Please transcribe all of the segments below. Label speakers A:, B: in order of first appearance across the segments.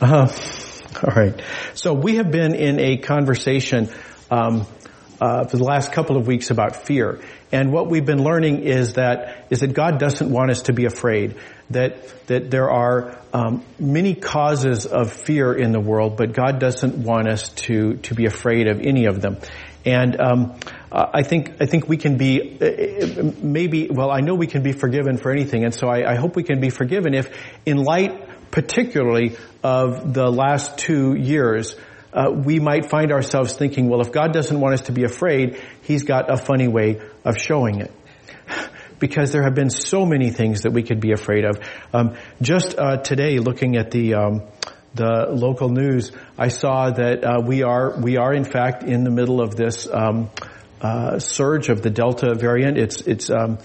A: Uh, all right. So we have been in a conversation um, uh, for the last couple of weeks about fear, and what we've been learning is that is that God doesn't want us to be afraid. That that there are um, many causes of fear in the world, but God doesn't want us to to be afraid of any of them. And um, I think I think we can be uh, maybe well I know we can be forgiven for anything, and so I, I hope we can be forgiven if, in light particularly of the last two years, uh, we might find ourselves thinking, well, if God doesn't want us to be afraid, He's got a funny way of showing it. Because there have been so many things that we could be afraid of. Um, just uh, today, looking at the um, the local news, I saw that uh, we are we are in fact in the middle of this um, uh, surge of the Delta variant. It's it's um,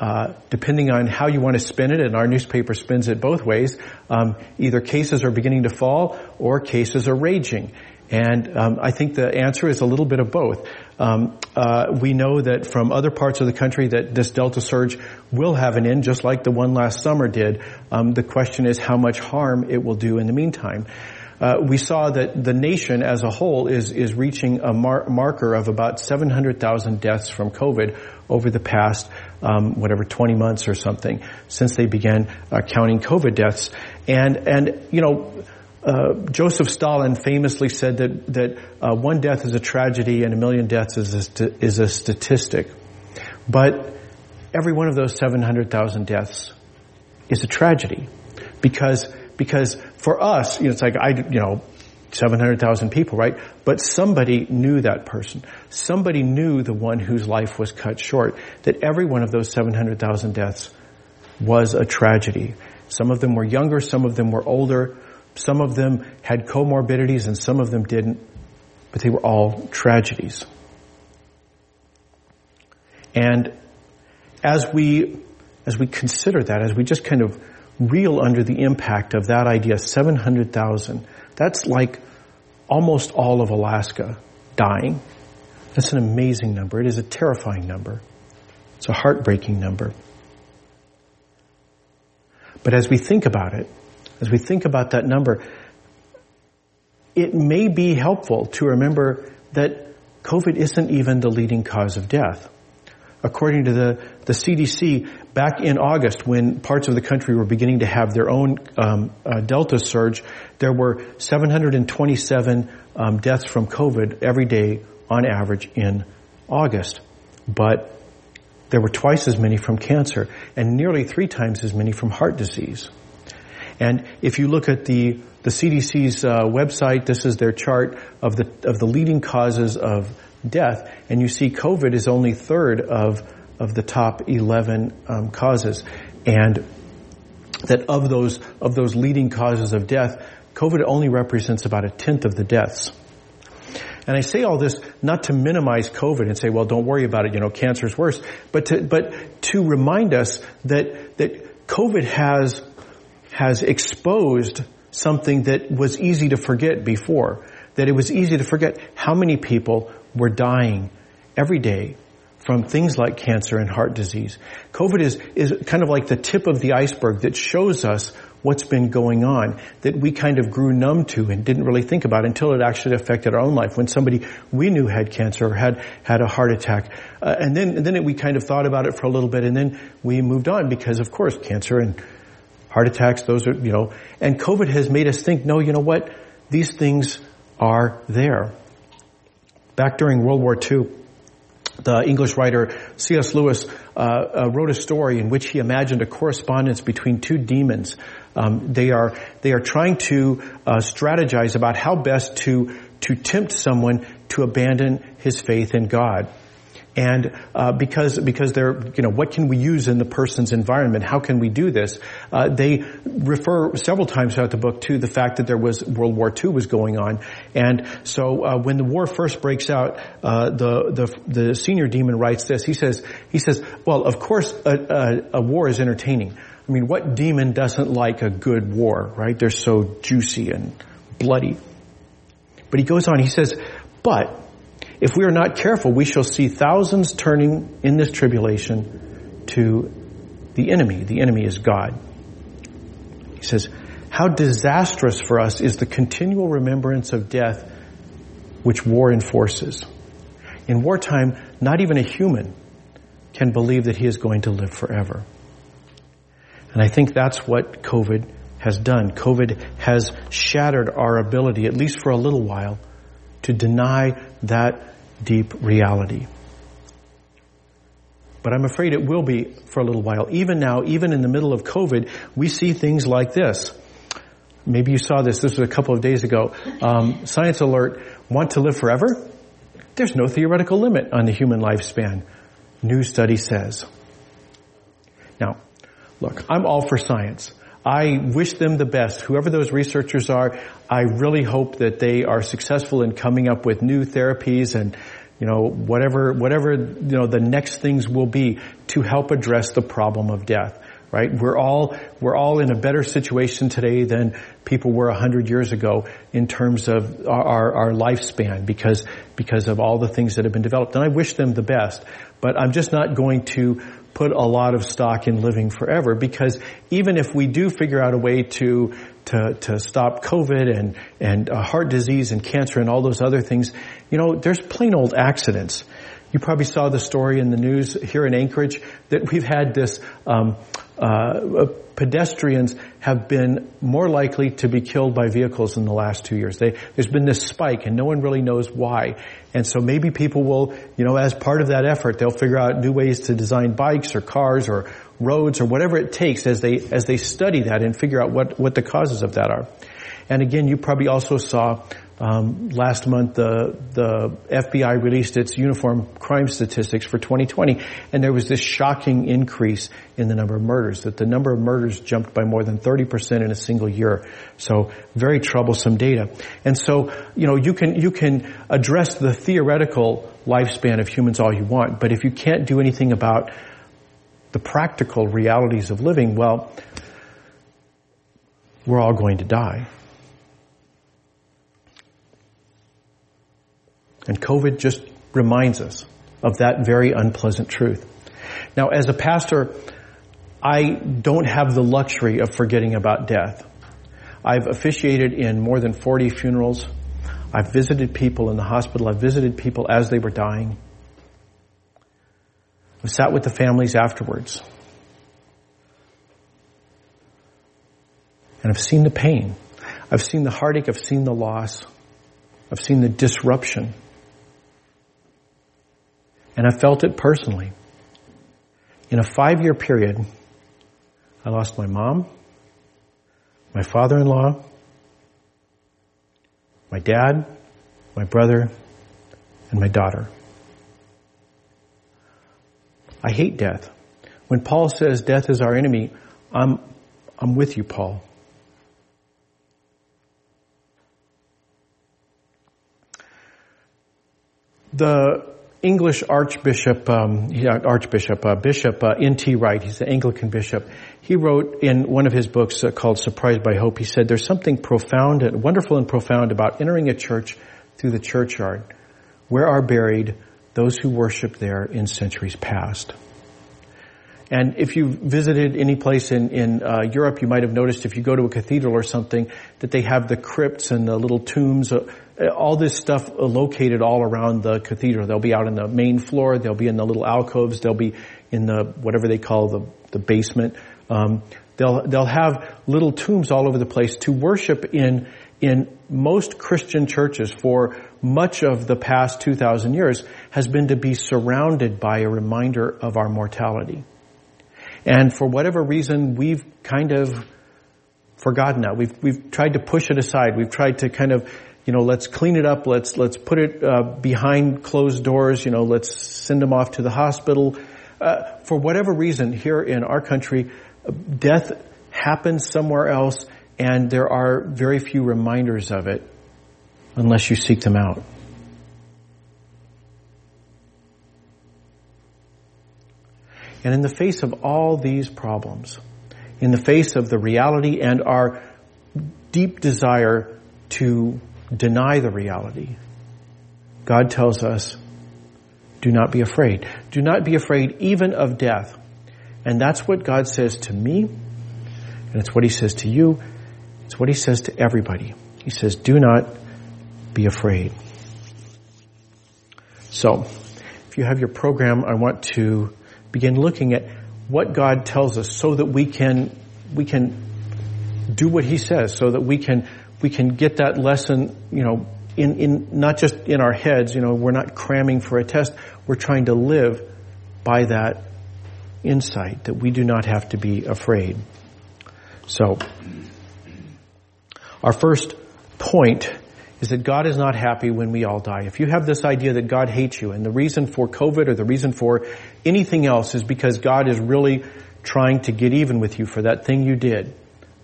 A: uh, depending on how you want to spin it, and our newspaper spins it both ways, um, either cases are beginning to fall or cases are raging. And um, I think the answer is a little bit of both. Um, uh, we know that from other parts of the country that this Delta surge will have an end, just like the one last summer did. Um, the question is how much harm it will do in the meantime. Uh, we saw that the nation as a whole is is reaching a mar- marker of about 700,000 deaths from COVID over the past um, whatever 20 months or something since they began uh, counting COVID deaths. And and you know. Uh, Joseph Stalin famously said that that uh, one death is a tragedy and a million deaths is a, st- is a statistic, but every one of those 700,000 deaths is a tragedy because because for us, you know, it's like I, you know, 700,000 people, right? But somebody knew that person. Somebody knew the one whose life was cut short. That every one of those 700,000 deaths was a tragedy. Some of them were younger, some of them were older, some of them had comorbidities and some of them didn't, but they were all tragedies. And as we, as we consider that, as we just kind of reel under the impact of that idea, 700,000. That's like almost all of Alaska dying. That's an amazing number. It is a terrifying number. It's a heartbreaking number. But as we think about it, as we think about that number, it may be helpful to remember that COVID isn't even the leading cause of death. According to the, the CDC, back in August when parts of the country were beginning to have their own um, uh, Delta surge, there were 727 um, deaths from COVID every day on average in August. But there were twice as many from cancer and nearly three times as many from heart disease. And if you look at the the CDC's uh, website, this is their chart of the of the leading causes of death, and you see COVID is only third of of the top 11 um, causes. And that of those, of those leading causes of death, COVID only represents about a tenth of the deaths. And I say all this not to minimize COVID and say, well, don't worry about it, you know, cancer is worse, but to, but to remind us that, that COVID has, has exposed something that was easy to forget before. That it was easy to forget how many people were dying every day from things like cancer and heart disease. COVID is, is kind of like the tip of the iceberg that shows us what's been going on that we kind of grew numb to and didn't really think about until it actually affected our own life. When somebody we knew had cancer or had, had a heart attack. Uh, and then, and then it, we kind of thought about it for a little bit and then we moved on because of course cancer and heart attacks, those are, you know, and COVID has made us think, no, you know what? These things are there. Back during World War II, the English writer C.S. Lewis uh, uh, wrote a story in which he imagined a correspondence between two demons. Um, they are they are trying to uh, strategize about how best to to tempt someone to abandon his faith in God. And uh, because because they're you know what can we use in the person's environment? How can we do this? Uh, they refer several times throughout the book to the fact that there was World War II was going on, and so uh, when the war first breaks out, uh, the the the senior demon writes this. He says he says, well, of course a, a, a war is entertaining. I mean, what demon doesn't like a good war, right? They're so juicy and bloody. But he goes on. He says, but if we are not careful, we shall see thousands turning in this tribulation to the enemy. The enemy is God. He says, How disastrous for us is the continual remembrance of death which war enforces. In wartime, not even a human can believe that he is going to live forever. And I think that's what COVID has done. COVID has shattered our ability, at least for a little while, to deny that deep reality. But I'm afraid it will be for a little while. Even now, even in the middle of COVID, we see things like this. Maybe you saw this. This was a couple of days ago. Um, Science Alert: Want to live forever? There's no theoretical limit on the human lifespan. New study says. Now, look, I'm all for science. I wish them the best. Whoever those researchers are, I really hope that they are successful in coming up with new therapies and, you know, whatever, whatever, you know, the next things will be to help address the problem of death. Right? We're all, we're all in a better situation today than people were a hundred years ago in terms of our, our lifespan because, because of all the things that have been developed. And I wish them the best. But I'm just not going to put a lot of stock in living forever because even if we do figure out a way to to, to stop COVID and and uh, heart disease and cancer and all those other things, you know, there's plain old accidents. You probably saw the story in the news here in Anchorage that we've had this um, uh, pedestrians have been more likely to be killed by vehicles in the last two years. They, there's been this spike and no one really knows why. And so maybe people will, you know, as part of that effort, they'll figure out new ways to design bikes or cars or roads or whatever it takes as they, as they study that and figure out what, what the causes of that are. And again, you probably also saw um, last month, the the FBI released its uniform crime statistics for 2020, and there was this shocking increase in the number of murders. That the number of murders jumped by more than 30 percent in a single year. So very troublesome data. And so you know you can you can address the theoretical lifespan of humans all you want, but if you can't do anything about the practical realities of living, well, we're all going to die. And COVID just reminds us of that very unpleasant truth. Now, as a pastor, I don't have the luxury of forgetting about death. I've officiated in more than 40 funerals. I've visited people in the hospital. I've visited people as they were dying. I've sat with the families afterwards. And I've seen the pain. I've seen the heartache. I've seen the loss. I've seen the disruption. And I felt it personally. In a five year period, I lost my mom, my father-in-law, my dad, my brother, and my daughter. I hate death. When Paul says death is our enemy, I'm, I'm with you, Paul. The English Archbishop, um, Archbishop, uh, Bishop uh, N.T. Wright, he's the Anglican bishop. He wrote in one of his books uh, called Surprised by Hope, he said, there's something profound and wonderful and profound about entering a church through the churchyard where are buried those who worshiped there in centuries past. And if you've visited any place in, in uh, Europe, you might have noticed if you go to a cathedral or something that they have the crypts and the little tombs, uh, all this stuff located all around the cathedral. They'll be out in the main floor, they'll be in the little alcoves, they'll be in the whatever they call the, the basement. Um, they'll they'll have little tombs all over the place to worship in in most Christian churches for much of the past 2,000 years has been to be surrounded by a reminder of our mortality. And for whatever reason, we've kind of forgotten that. We've, we've tried to push it aside. We've tried to kind of, you know, let's clean it up. Let's, let's put it uh, behind closed doors. You know, let's send them off to the hospital. Uh, for whatever reason, here in our country, death happens somewhere else and there are very few reminders of it unless you seek them out. And in the face of all these problems, in the face of the reality and our deep desire to deny the reality, God tells us, do not be afraid. Do not be afraid even of death. And that's what God says to me, and it's what He says to you, It's what he says to everybody. He says, do not be afraid. So, if you have your program, I want to begin looking at what God tells us so that we can, we can do what He says, so that we can, we can get that lesson, you know, in, in, not just in our heads, you know, we're not cramming for a test, we're trying to live by that insight that we do not have to be afraid. So, our first point is that God is not happy when we all die. If you have this idea that God hates you and the reason for COVID or the reason for anything else is because God is really trying to get even with you for that thing you did,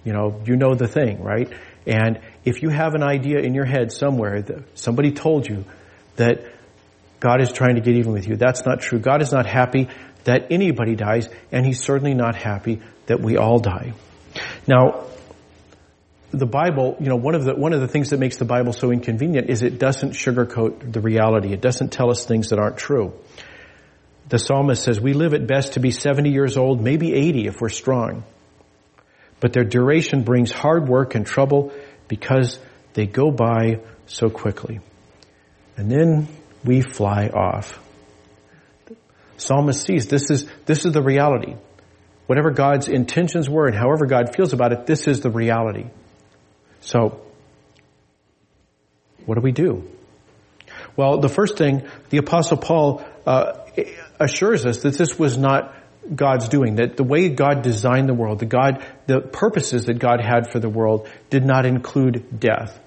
A: you know, you know the thing, right? And if you have an idea in your head somewhere that somebody told you that God is trying to get even with you, that's not true. God is not happy that anybody dies and He's certainly not happy that we all die. Now, the Bible, you know, one of the, one of the things that makes the Bible so inconvenient is it doesn't sugarcoat the reality. It doesn't tell us things that aren't true. The psalmist says, we live at best to be 70 years old, maybe 80 if we're strong. But their duration brings hard work and trouble because they go by so quickly. And then we fly off. The psalmist sees this is, this is the reality. Whatever God's intentions were and however God feels about it, this is the reality. So, what do we do? Well, the first thing, the apostle Paul uh, assures us that this was not God's doing, that the way God designed the world, the God, the purposes that God had for the world did not include death.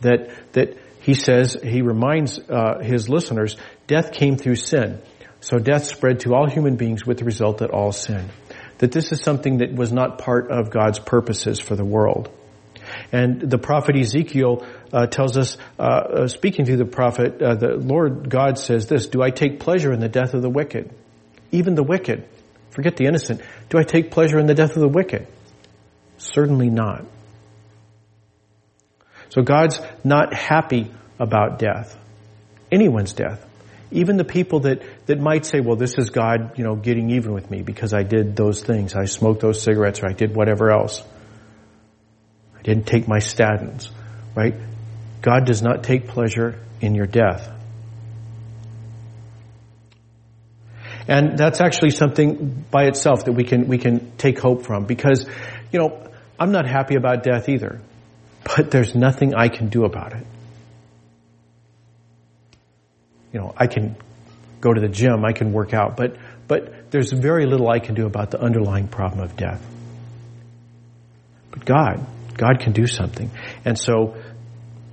A: That, that he says, he reminds uh, his listeners, death came through sin. So death spread to all human beings with the result that all sin. That this is something that was not part of God's purposes for the world. And the prophet Ezekiel uh, tells us, uh, uh, speaking to the prophet, uh, the Lord God says this, do I take pleasure in the death of the wicked? Even the wicked. Forget the innocent. Do I take pleasure in the death of the wicked? Certainly not. So God's not happy about death. Anyone's death. Even the people that, that might say, well, this is God, you know, getting even with me because I did those things. I smoked those cigarettes or I did whatever else I didn't take my statins, right? God does not take pleasure in your death. And that's actually something by itself that we can, we can take hope from because, you know, I'm not happy about death either, but there's nothing I can do about it. You know, I can go to the gym, I can work out, but, but there's very little I can do about the underlying problem of death. But God, God can do something. And so,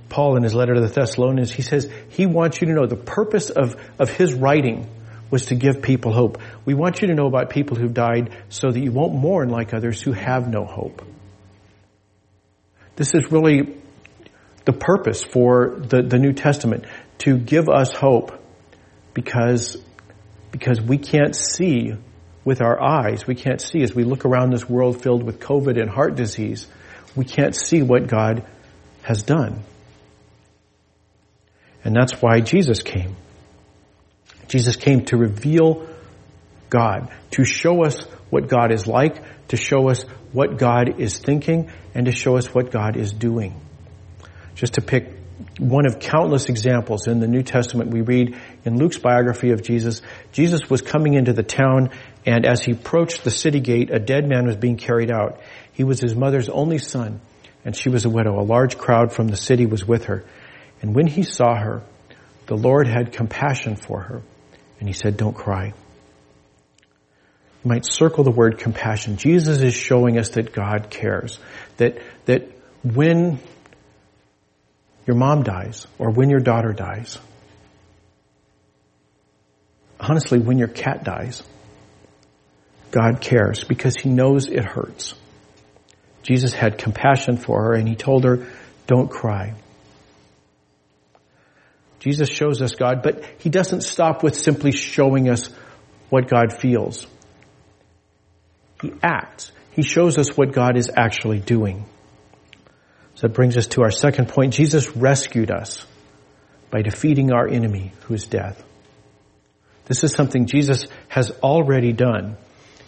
A: Paul in his letter to the Thessalonians, he says he wants you to know the purpose of, of his writing was to give people hope. We want you to know about people who've died so that you won't mourn like others who have no hope. This is really the purpose for the, the New Testament, to give us hope because, because we can't see with our eyes, we can't see as we look around this world filled with COVID and heart disease, we can't see what God has done. And that's why Jesus came. Jesus came to reveal God, to show us what God is like, to show us what God is thinking, and to show us what God is doing. Just to pick one of countless examples in the New Testament we read in Luke's biography of Jesus, Jesus was coming into the town and as he approached the city gate, a dead man was being carried out. He was his mother's only son, and she was a widow. A large crowd from the city was with her. And when he saw her, the Lord had compassion for her, and he said, don't cry. You might circle the word compassion. Jesus is showing us that God cares. That, that when your mom dies, or when your daughter dies, honestly, when your cat dies, God cares because he knows it hurts. Jesus had compassion for her and he told her, don't cry. Jesus shows us God, but he doesn't stop with simply showing us what God feels. He acts. He shows us what God is actually doing. So that brings us to our second point. Jesus rescued us by defeating our enemy, who is death. This is something Jesus has already done.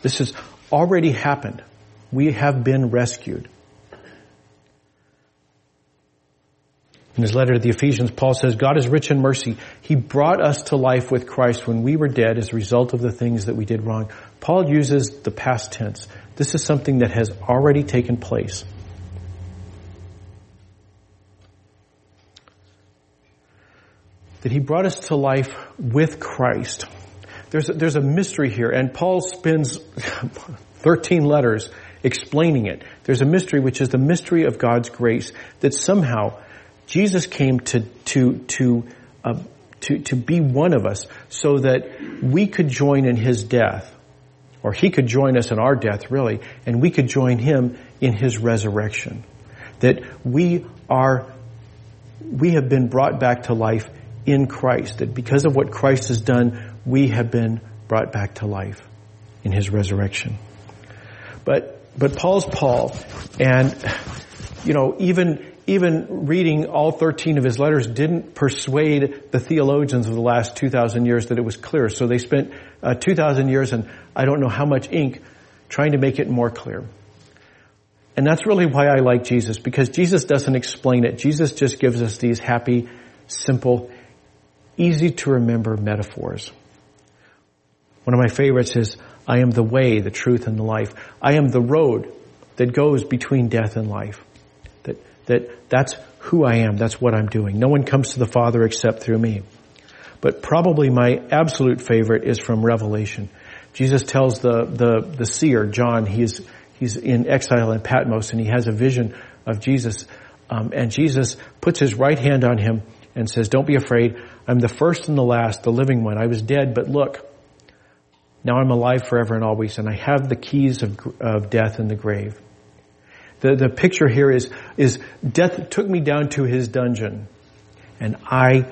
A: This has already happened we have been rescued. In his letter to the Ephesians, Paul says, God is rich in mercy. He brought us to life with Christ when we were dead as a result of the things that we did wrong. Paul uses the past tense. This is something that has already taken place. That he brought us to life with Christ. There's a, there's a mystery here, and Paul spends 13 letters explaining it. There's a mystery which is the mystery of God's grace that somehow Jesus came to to to uh, to to be one of us, so that we could join in His death, or He could join us in our death, really, and we could join Him in His resurrection. That we are we have been brought back to life in Christ. That because of what Christ has done, we have been brought back to life in His resurrection. But but Paul's Paul, and you know even even reading all 13 of his letters didn't persuade the theologians of the last 2,000 years that it was clear. So they spent uh, 2,000 years and I don't know how much ink trying to make it more clear. And that's really why I like Jesus, because Jesus doesn't explain it. Jesus just gives us these happy, simple, easy to remember metaphors. One of my favorites is, I am the way, the truth, and the life. I am the road that goes between death and life that that's who I am. That's what I'm doing. No one comes to the Father except through me. But probably my absolute favorite is from Revelation. Jesus tells the, the, the seer, John, he's, he's in exile in Patmos and he has a vision of Jesus. Um, and Jesus puts his right hand on him and says, don't be afraid. I'm the first and the last, the living one. I was dead, but look, now I'm alive forever and always, and I have the keys of, of death and the grave. The, the picture here is, is death took me down to his dungeon and I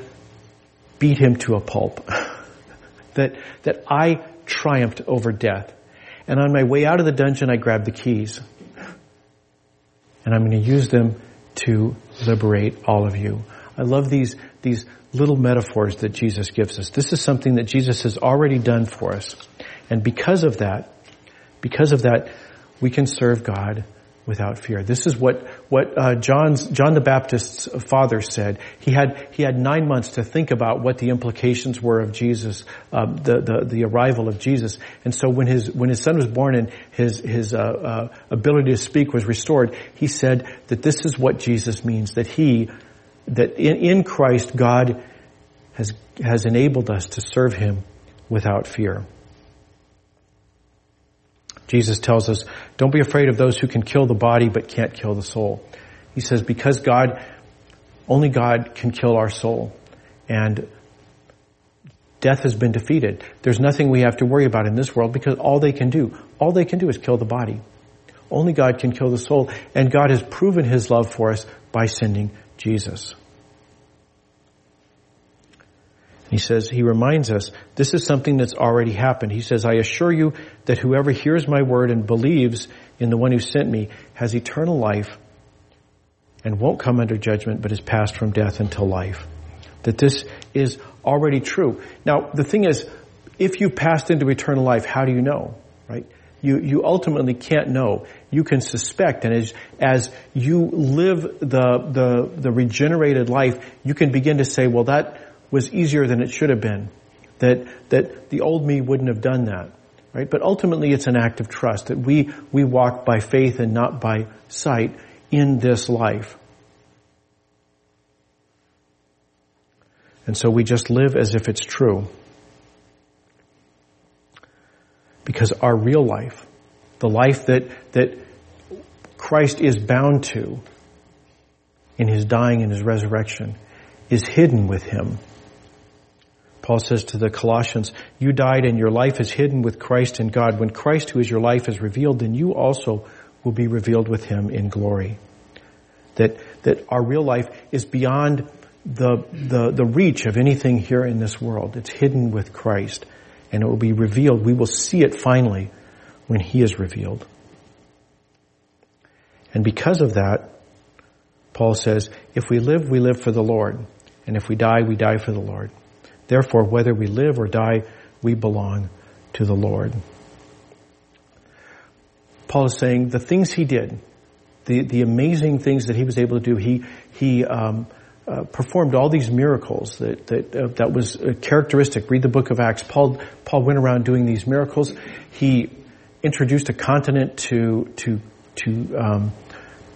A: beat him to a pulp. that, that I triumphed over death. And on my way out of the dungeon, I grabbed the keys. And I'm going to use them to liberate all of you. I love these, these little metaphors that Jesus gives us. This is something that Jesus has already done for us. And because of that, because of that, we can serve God without fear. This is what what uh, John's John the Baptist's father said. He had he had nine months to think about what the implications were of Jesus, um, the, the the arrival of Jesus. And so when his when his son was born and his his uh, uh, ability to speak was restored, he said that this is what Jesus means. That he that in, in Christ God has has enabled us to serve Him without fear. Jesus tells us, don't be afraid of those who can kill the body but can't kill the soul. He says, because God, only God can kill our soul. And death has been defeated. There's nothing we have to worry about in this world because all they can do, all they can do is kill the body. Only God can kill the soul. And God has proven His love for us by sending Jesus. He says, he reminds us, this is something that's already happened. He says, I assure you that whoever hears my word and believes in the one who sent me has eternal life and won't come under judgment, but is passed from death until life. That this is already true. Now, the thing is, if you passed into eternal life, how do you know? Right? You, you ultimately can't know. You can suspect, and as, as you live the, the, the regenerated life, you can begin to say, well, that, was easier than it should have been. That, that the old me wouldn't have done that. Right? But ultimately it's an act of trust that we, we walk by faith and not by sight in this life. And so we just live as if it's true. Because our real life, the life that, that Christ is bound to in his dying and his resurrection, is hidden with him Paul says to the Colossians, you died and your life is hidden with Christ in God. When Christ, who is your life, is revealed, then you also will be revealed with him in glory. That, that our real life is beyond the, the, the reach of anything here in this world. It's hidden with Christ and it will be revealed. We will see it finally when he is revealed. And because of that, Paul says, if we live, we live for the Lord. And if we die, we die for the Lord. Therefore, whether we live or die, we belong to the Lord. Paul is saying the things he did, the, the amazing things that he was able to do, he, he, um, uh, performed all these miracles that that uh, that was characteristic. Read the book of Acts. Paul Paul went around doing these miracles. He introduced a continent to to to um,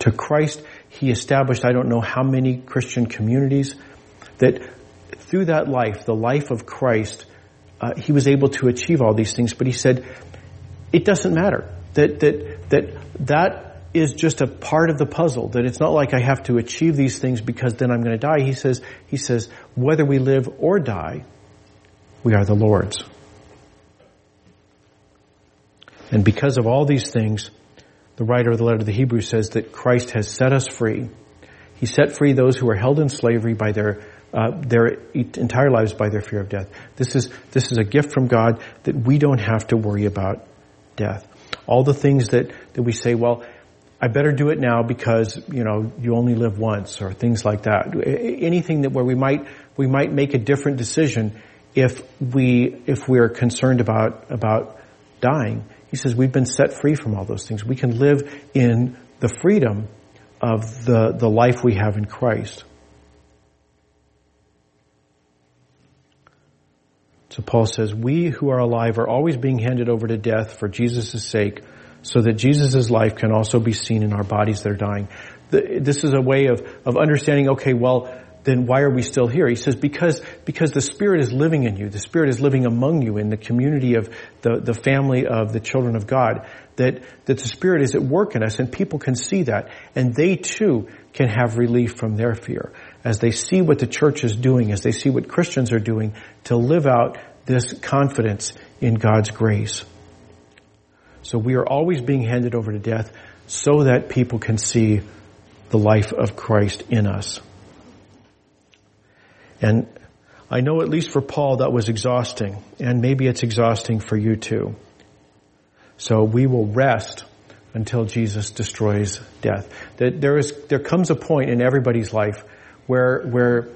A: to Christ. He established I don't know how many Christian communities. That through that life, the life of Christ, uh, he was able to achieve all these things. But he said, it doesn't matter. That that that that is just a part of the puzzle, that it's not like I have to achieve these things because then I'm going to die. He says, he says, whether we live or die, we are the Lord's. And because of all these things, the writer of the letter to the Hebrews says that Christ has set us free. He set free those who are held in slavery by their uh, their entire lives by their fear of death. This is this is a gift from God that we don't have to worry about death. All the things that that we say, well, I better do it now because, you know, you only live once or things like that. Anything that where we might, we might make a different decision if we, if we're concerned about, about dying. He says we've been set free from all those things. We can live in the freedom of the, the life we have in Christ. So Paul says, we who are alive are always being handed over to death for Jesus' sake so that Jesus' life can also be seen in our bodies that are dying. This is a way of, of understanding, okay, well, then why are we still here? He says, because, because the Spirit is living in you. The Spirit is living among you in the community of the, the family of the children of God. That, that the Spirit is at work in us and people can see that. And they too can have relief from their fear. As they see what the church is doing, as they see what Christians are doing to live out this confidence in God's grace. So we are always being handed over to death so that people can see the life of Christ in us. And I know at least for Paul that was exhausting, and maybe it's exhausting for you too. So we will rest until Jesus destroys death. That there is, there comes a point in everybody's life where, where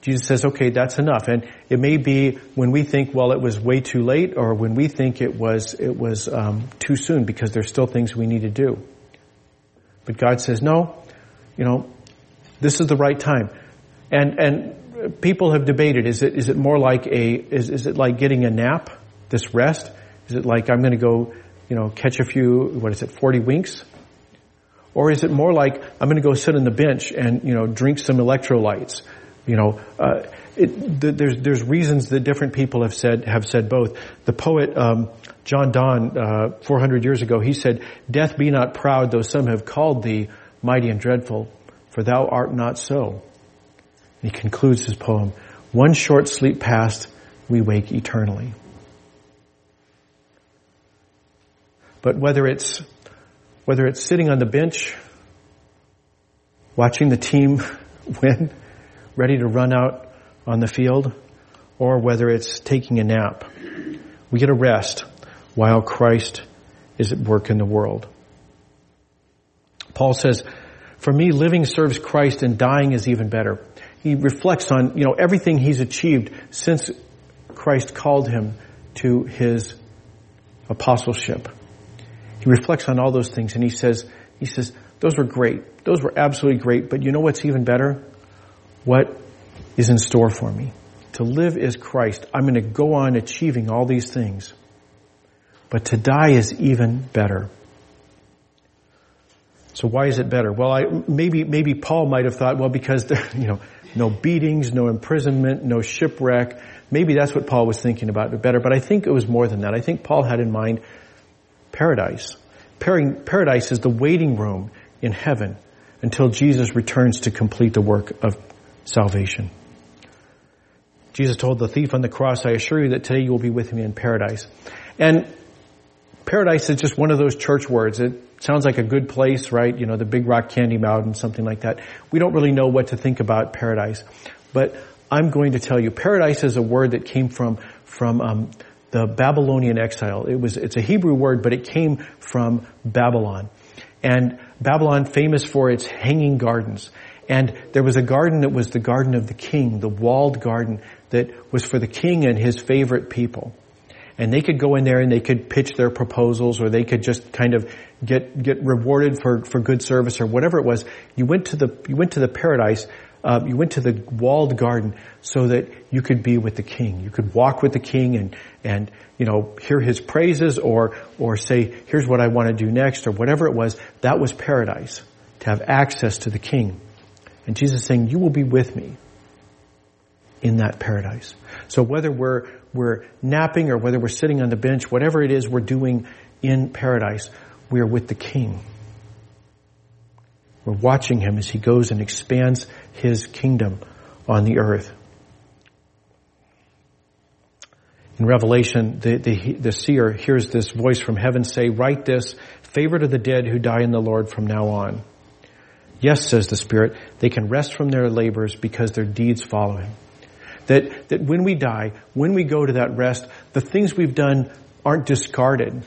A: Jesus says, okay, that's enough. And it may be when we think, well, it was way too late, or when we think it was, it was um, too soon because there's still things we need to do. But God says, no, you know, this is the right time. And, and people have debated, is it, is it more like a, is, is it like getting a nap, this rest? Is it like I'm going to go, you know, catch a few, what is it, 40 winks? Or is it more like I'm going to go sit on the bench and, you know, drink some electrolytes? You know, uh, it, th- there's there's reasons that different people have said have said both. The poet um, John Donne, uh, 400 years ago, he said, "Death, be not proud, though some have called thee mighty and dreadful, for thou art not so." And he concludes his poem: "One short sleep past, we wake eternally." But whether it's whether it's sitting on the bench, watching the team win ready to run out on the field, or whether it's taking a nap. We get a rest while Christ is at work in the world. Paul says, for me, living serves Christ and dying is even better. He reflects on, you know, everything he's achieved since Christ called him to his apostleship. He reflects on all those things and he says, he says, those were great. Those were absolutely great. But you know what's even better? what is in store for me. To live is Christ. I'm going to go on achieving all these things. But to die is even better. So why is it better? Well, I, maybe, maybe Paul might have thought, well, because there, you know, no beatings, no imprisonment, no shipwreck. Maybe that's what Paul was thinking about better, but I think it was more than that. I think Paul had in mind paradise. Paradise is the waiting room in heaven until Jesus returns to complete the work of salvation. Jesus told the thief on the cross, I assure you that today you will be with me in paradise. And paradise is just one of those church words. It sounds like a good place, right? You know, the Big Rock Candy Mountain, something like that. We don't really know what to think about paradise. But I'm going to tell you, paradise is a word that came from, from, um, the Babylonian exile. It was, it's a Hebrew word, but it came from Babylon. And Babylon famous for its hanging gardens. And there was a garden that was the garden of the king, the walled garden that was for the king and his favorite people. And they could go in there and they could pitch their proposals or they could just kind of get, get rewarded for, for good service or whatever it was. You went to the, you went to the paradise uh, you went to the walled garden so that you could be with the king. You could walk with the king and, and, you know, hear his praises or, or say, here's what I want to do next or whatever it was. That was paradise to have access to the king. And Jesus is saying, you will be with me in that paradise. So whether we're, we're napping or whether we're sitting on the bench, whatever it is we're doing in paradise, we are with the king. We're watching him as he goes and expands his kingdom on the earth. In Revelation, the, the, the, seer hears this voice from heaven say, write this, favorite of the dead who die in the Lord from now on. Yes, says the Spirit, they can rest from their labors because their deeds follow him. That, that when we die, when we go to that rest, the things we've done aren't discarded.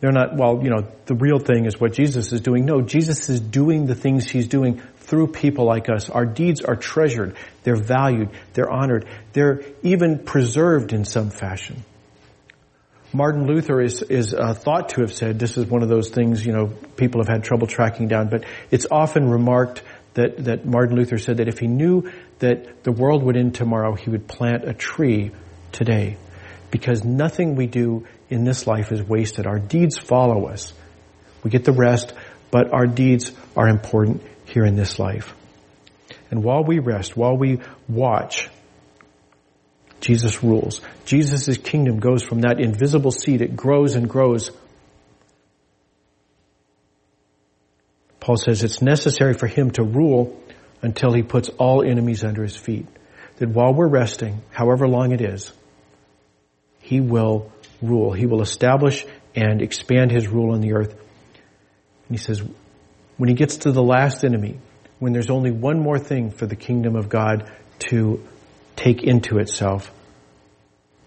A: They're not, well, you know, the real thing is what Jesus is doing. No, Jesus is doing the things He's doing through people like us. Our deeds are treasured. They're valued. They're honored. They're even preserved in some fashion. Martin Luther is, is uh, thought to have said, this is one of those things, you know, people have had trouble tracking down, but it's often remarked that, that Martin Luther said that if he knew that the world would end tomorrow, he would plant a tree today. Because nothing we do in this life is wasted. Our deeds follow us. We get the rest, but our deeds are important here in this life. And while we rest, while we watch, Jesus rules. Jesus' kingdom goes from that invisible seed, it grows and grows. Paul says it's necessary for him to rule until he puts all enemies under his feet. That while we're resting, however long it is, he will rule. He will establish and expand his rule on the earth. And he says, when he gets to the last enemy, when there's only one more thing for the kingdom of God to take into itself,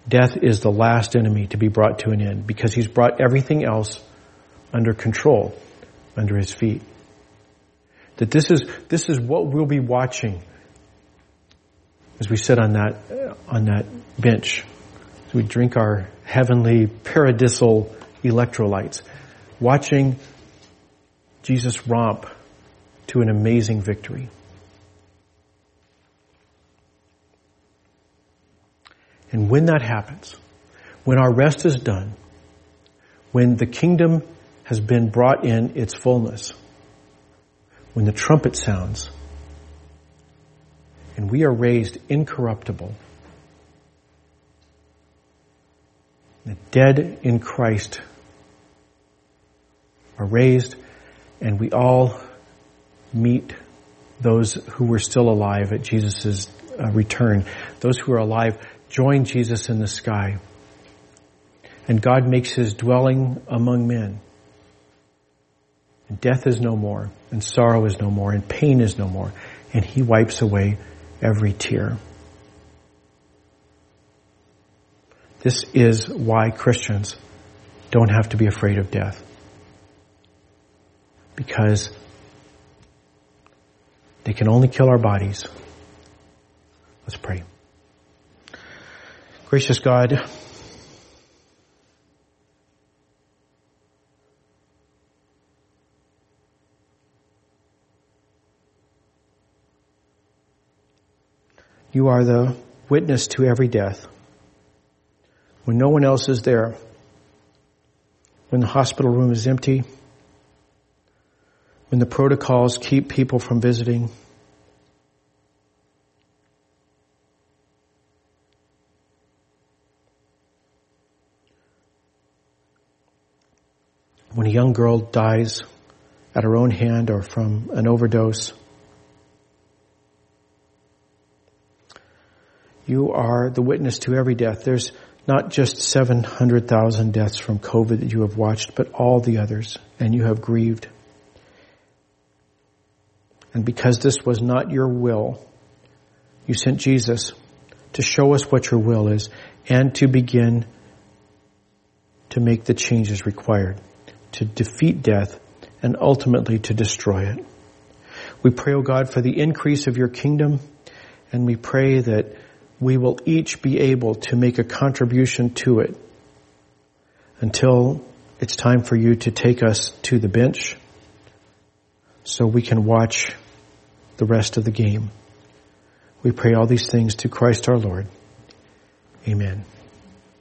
A: death is the last enemy to be brought to an end because he's brought everything else under control, under his feet. That this is, this is what we'll be watching as we sit on that, on that bench, as we drink our heavenly paradisal electrolytes, watching Jesus romp to an amazing victory. And when that happens, when our rest is done, when the kingdom has been brought in its fullness, when the trumpet sounds, and we are raised incorruptible the dead in Christ are raised and we all meet those who were still alive at Jesus' uh, return. Those who are alive join Jesus in the sky. And God makes his dwelling among men. And death is no more, and sorrow is no more, and pain is no more. And he wipes away every tear. This is why Christians don't have to be afraid of death. Because they can only kill our bodies. Let's pray. Gracious God, you are the witness to every death when no one else is there, when the hospital room is empty, when the protocols keep people from visiting. When a young girl dies at her own hand or from an overdose, you are the witness to every death. There's not just 700,000 deaths from COVID that you have watched, but all the others, and you have grieved. And because this was not your will, you sent Jesus to show us what your will is and to begin to make the changes required to defeat death and ultimately to destroy it. We pray, O oh God, for the increase of your kingdom and we pray that we will each be able to make a contribution to it until it's time for you to take us to the bench so we can watch the rest of the game. We pray all these things to Christ our Lord. Amen.